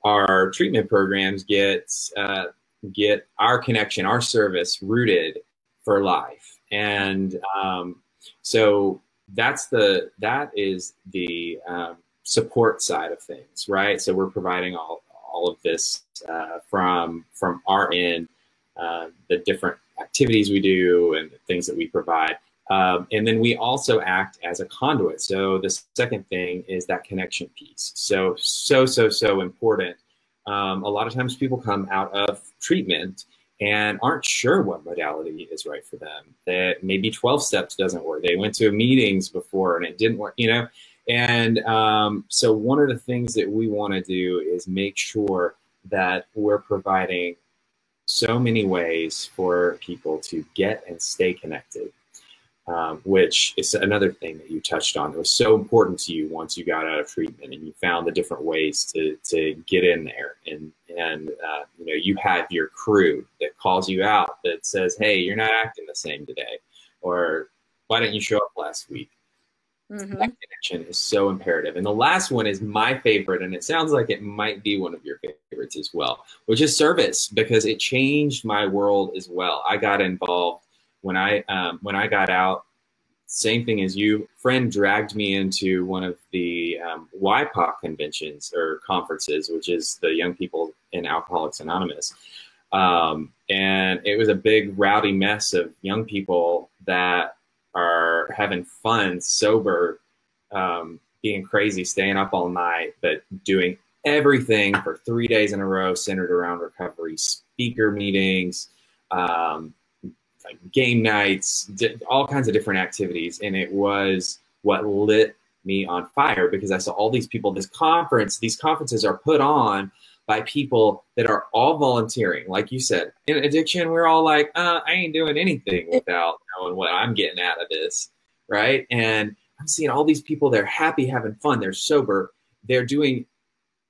our treatment programs get, uh, get our connection, our service rooted for life. And um, so that's the, that is the um, support side of things, right? So we're providing all, all of this uh, from, from our end uh, the different activities we do and things that we provide. Um, and then we also act as a conduit. So the second thing is that connection piece. So, so, so, so important. Um, a lot of times people come out of treatment and aren't sure what modality is right for them. That maybe 12 steps doesn't work. They went to meetings before and it didn't work, you know? And um, so one of the things that we want to do is make sure that we're providing so many ways for people to get and stay connected, um, which is another thing that you touched on. It was so important to you once you got out of treatment and you found the different ways to, to get in there. And, and uh, you know, you have your crew that calls you out that says, hey, you're not acting the same today. Or why didn't you show up last week? Mm-hmm. That connection is so imperative. And the last one is my favorite, and it sounds like it might be one of your favorites as well, which is service because it changed my world as well. I got involved when I um, when I got out. Same thing as you. Friend dragged me into one of the um, YPOC conventions or conferences, which is the Young People in Alcoholics Anonymous. Um, and it was a big rowdy mess of young people that are having fun, sober, um, being crazy, staying up all night, but doing everything for three days in a row centered around recovery, speaker meetings, um, like game nights, all kinds of different activities. And it was what lit me on fire because I saw all these people. This conference, these conferences are put on by people that are all volunteering. Like you said, in addiction, we're all like, uh, I ain't doing anything without knowing what I'm getting out of this, right? And I'm seeing all these people. They're happy, having fun. They're sober. They're doing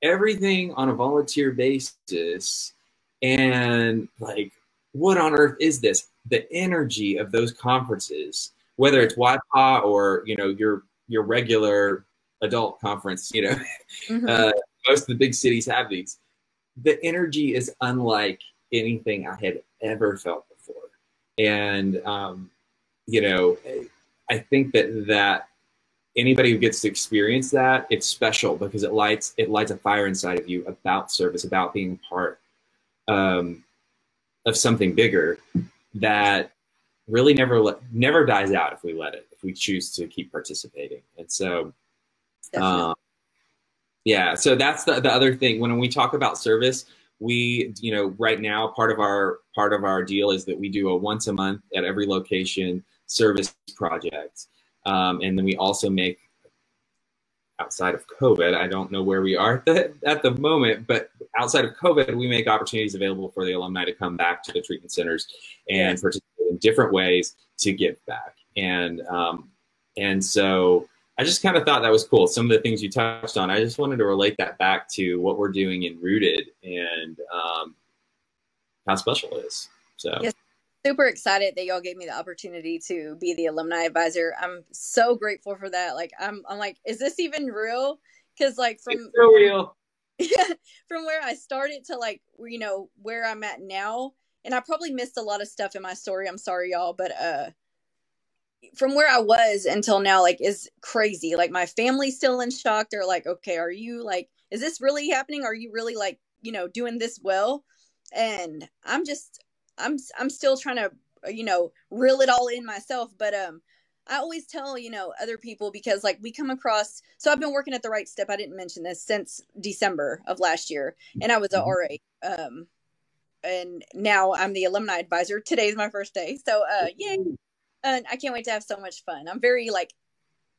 everything on a volunteer basis, and like, what on earth is this? The energy of those conferences, whether it's YPAA or you know your your regular adult conference, you know, mm-hmm. uh, most of the big cities have these. The energy is unlike anything I had ever felt before, and um, you know, I think that that anybody who gets to experience that, it's special because it lights it lights a fire inside of you about service, about being part um, of something bigger that really never let, never dies out if we let it if we choose to keep participating. And so, um, yeah, so that's the, the other thing. When we talk about service, we, you know, right now part of our part of our deal is that we do a once a month at every location service project, um, and then we also make outside of COVID. I don't know where we are at the, at the moment, but outside of COVID, we make opportunities available for the alumni to come back to the treatment centers and participate in different ways to give back and um, and so I just kind of thought that was cool. Some of the things you touched on, I just wanted to relate that back to what we're doing in Rooted and um, how special it is. So. Yes, super excited that y'all gave me the opportunity to be the alumni advisor. I'm so grateful for that. Like, I'm, I'm like, is this even real? Because like from it's so real. Yeah, from where I started to like, you know, where I'm at now, and I probably missed a lot of stuff in my story. I'm sorry, y'all, but uh, from where I was until now, like, is crazy. Like, my family's still in shock. They're like, okay, are you like, is this really happening? Are you really like, you know, doing this well? And I'm just, I'm, I'm still trying to, you know, reel it all in myself. But, um, I always tell, you know, other people because like we come across, so I've been working at the right step. I didn't mention this since December of last year and I was a mm-hmm. RA. Um, and now I'm the alumni advisor. Today's my first day. So, uh, yay and I can't wait to have so much fun. I'm very like,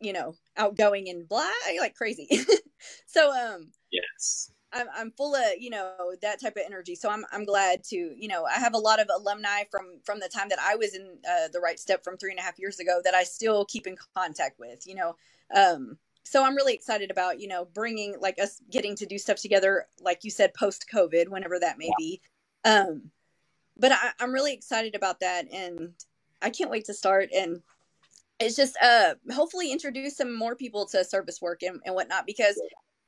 you know, outgoing and blah, like crazy. so um yes. I'm I'm full of, you know, that type of energy. So I'm I'm glad to, you know, I have a lot of alumni from from the time that I was in uh, the right step from three and a half years ago that I still keep in contact with, you know. Um so I'm really excited about, you know, bringing like us getting to do stuff together, like you said, post COVID, whenever that may be. Um, but I, I'm really excited about that, and I can't wait to start and it's just uh hopefully introduce some more people to service work and, and whatnot because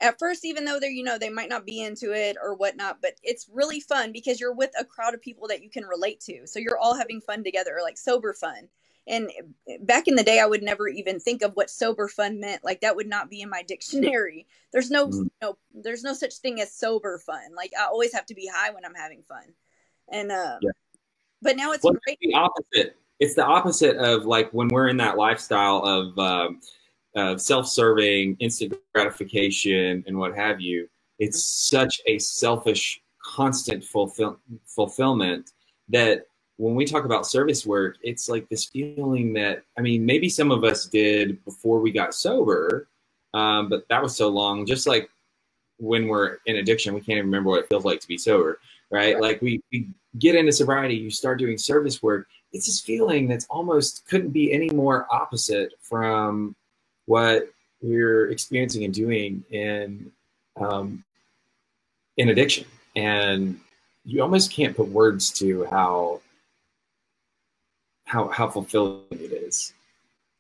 at first even though they're you know they might not be into it or whatnot but it's really fun because you're with a crowd of people that you can relate to. So you're all having fun together like sober fun. And back in the day i would never even think of what sober fun meant. Like that would not be in my dictionary. There's no mm. no there's no such thing as sober fun. Like i always have to be high when i'm having fun. And uh yeah. but now it's What's great. the opposite. It's the opposite of like when we're in that lifestyle of um, uh, self-serving, instant gratification, and what have you. It's such a selfish, constant fulfill- fulfillment that when we talk about service work, it's like this feeling that I mean, maybe some of us did before we got sober, um, but that was so long. Just like when we're in addiction, we can't even remember what it feels like to be sober, right? right. Like we, we get into sobriety, you start doing service work, it's this feeling that's almost couldn't be any more opposite from what we're experiencing and doing in um, in addiction. And you almost can't put words to how how how fulfilling it is.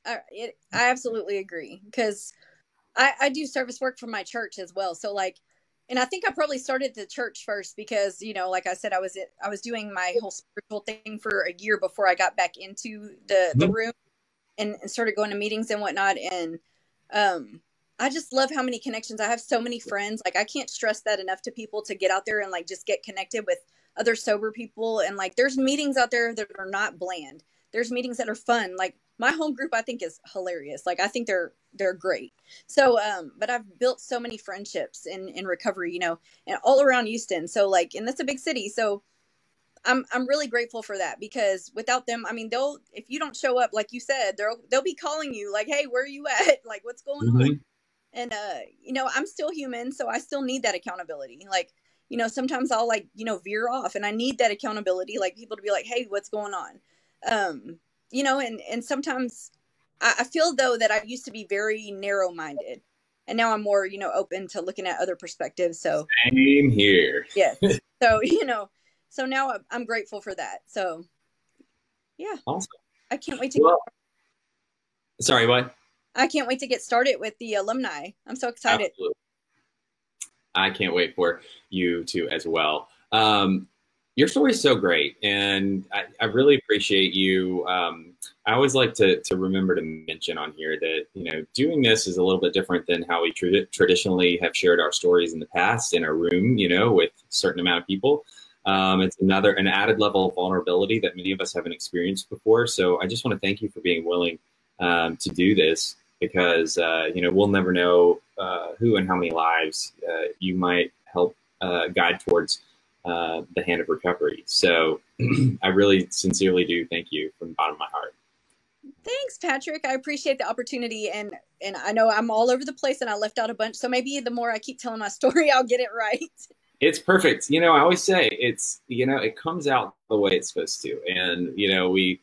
I, it, I absolutely agree because I, I do service work for my church as well. So like and I think I probably started the church first because you know, like I said, I was I was doing my whole spiritual thing for a year before I got back into the the mm-hmm. room and, and started going to meetings and whatnot. And um, I just love how many connections I have. So many friends. Like I can't stress that enough to people to get out there and like just get connected with other sober people. And like there's meetings out there that are not bland. There's meetings that are fun. Like my home group I think is hilarious. Like I think they're they're great. So um but I've built so many friendships in in recovery, you know, and all around Houston. So like and that's a big city. So I'm I'm really grateful for that because without them, I mean, they'll if you don't show up, like you said, they'll they'll be calling you like, "Hey, where are you at? Like, what's going mm-hmm. on?" And uh, you know, I'm still human, so I still need that accountability. Like, you know, sometimes I'll like you know veer off, and I need that accountability, like people to be like, "Hey, what's going on?" Um, you know, and and sometimes I, I feel though that I used to be very narrow minded, and now I'm more you know open to looking at other perspectives. So same here. yes. So you know so now I'm grateful for that. So yeah. Awesome. I can't wait to well, Sorry, what? I can't wait to get started with the alumni. I'm so excited. Absolutely. I can't wait for you to as well. Um, your story is so great, and I, I really appreciate you. Um, I always like to, to remember to mention on here that you know doing this is a little bit different than how we tra- traditionally have shared our stories in the past in a room, you know, with a certain amount of people. Um, it's another an added level of vulnerability that many of us haven't experienced before. So I just want to thank you for being willing um, to do this because uh, you know we'll never know uh, who and how many lives uh, you might help uh, guide towards uh, the hand of recovery. So I really sincerely do thank you from the bottom of my heart. Thanks, Patrick. I appreciate the opportunity, and and I know I'm all over the place, and I left out a bunch. So maybe the more I keep telling my story, I'll get it right it's perfect. You know, I always say it's you know it comes out the way it's supposed to, and you know we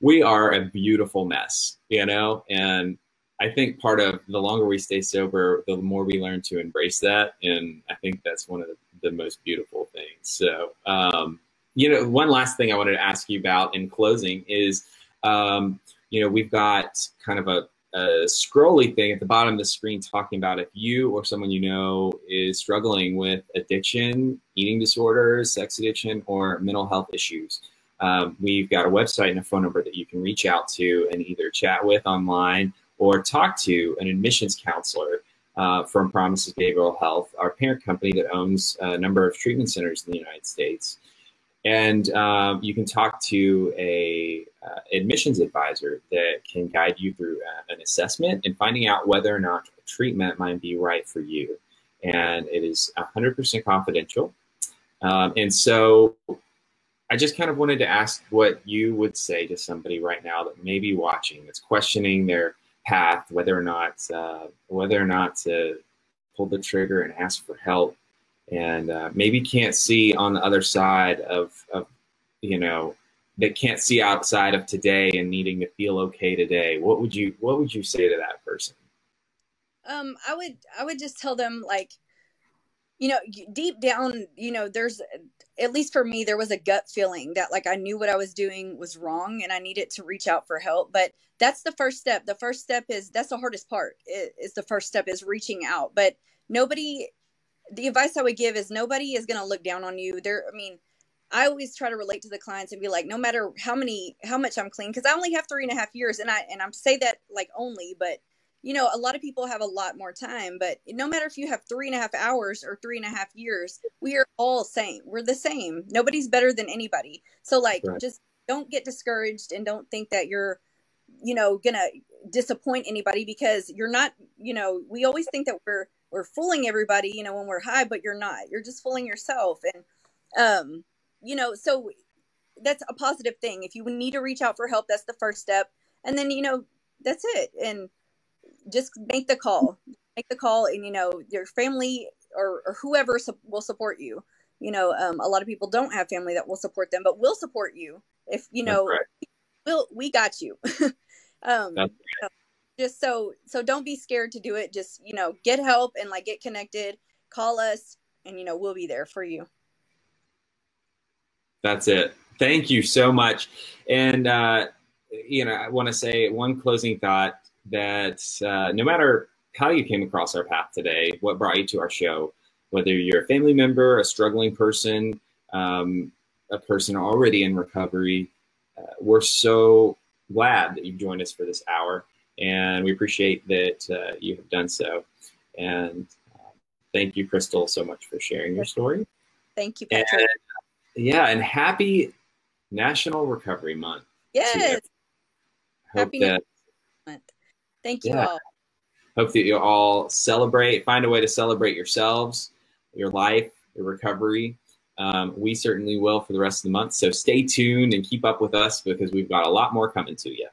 we are a beautiful mess. You know, and I think part of the longer we stay sober, the more we learn to embrace that, and I think that's one of the, the most beautiful things. So, um, you know, one last thing I wanted to ask you about in closing is, um, you know, we've got kind of a a scrolly thing at the bottom of the screen talking about if you or someone you know is struggling with addiction, eating disorders, sex addiction, or mental health issues. Um, we've got a website and a phone number that you can reach out to and either chat with online or talk to an admissions counselor uh, from Promises Behavioral Health, our parent company that owns a number of treatment centers in the United States. And um, you can talk to a uh, admissions advisor that can guide you through uh, an assessment and finding out whether or not treatment might be right for you. And it is 100% confidential. Um, and so I just kind of wanted to ask what you would say to somebody right now that may be watching, that's questioning their path, whether or not uh, whether or not to pull the trigger and ask for help and uh, maybe can't see on the other side of, of you know that can't see outside of today and needing to feel okay today. What would you what would you say to that person? Um i would i would just tell them like you know deep down you know there's at least for me there was a gut feeling that like i knew what i was doing was wrong and i needed to reach out for help but that's the first step. The first step is that's the hardest part is the first step is reaching out but nobody the advice I would give is nobody is going to look down on you. There, I mean, I always try to relate to the clients and be like, no matter how many, how much I'm clean, because I only have three and a half years, and I and I'm say that like only, but you know, a lot of people have a lot more time. But no matter if you have three and a half hours or three and a half years, we are all same. We're the same. Nobody's better than anybody. So like, right. just don't get discouraged and don't think that you're, you know, gonna disappoint anybody because you're not. You know, we always think that we're we're fooling everybody, you know, when we're high, but you're not. You're just fooling yourself. And um, you know, so that's a positive thing. If you need to reach out for help, that's the first step. And then, you know, that's it. And just make the call. Make the call and you know, your family or, or whoever su- will support you. You know, um, a lot of people don't have family that will support them, but we'll support you if you know. Right. We'll, we got you. um, just so so don't be scared to do it. Just you know get help and like get connected. Call us and you know we'll be there for you. That's it. Thank you so much. And uh you know i want to say one closing thought that uh, no matter how you came across our path today what brought you to our show whether you're a family member a struggling person um, a person already in recovery uh, we're so glad that you've joined us for this hour and we appreciate that uh, you have done so. And uh, thank you, Crystal, so much for sharing your story. Thank you, Patrick. And, yeah, and happy National Recovery Month. Yes. Happy that, Month. Thank you yeah, all. Hope that you all celebrate, find a way to celebrate yourselves, your life, your recovery, Um, we certainly will for the rest of the month. So stay tuned and keep up with us because we've got a lot more coming to you.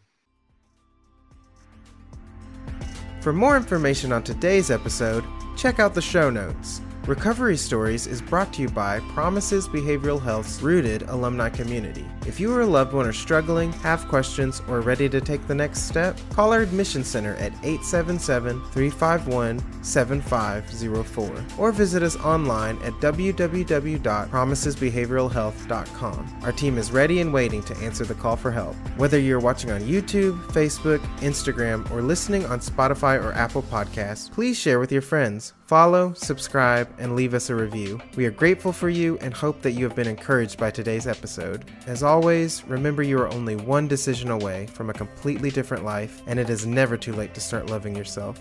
For more information on today's episode, check out the show notes. Recovery Stories is brought to you by Promises Behavioral Health's rooted alumni community. If you or a loved one are struggling, have questions, or ready to take the next step, call our admission center at 877 351 7504 or visit us online at www.promisesbehavioralhealth.com. Our team is ready and waiting to answer the call for help. Whether you're watching on YouTube, Facebook, Instagram, or listening on Spotify or Apple Podcasts, please share with your friends. Follow, subscribe, and leave us a review. We are grateful for you and hope that you have been encouraged by today's episode. As always, remember you are only one decision away from a completely different life, and it is never too late to start loving yourself.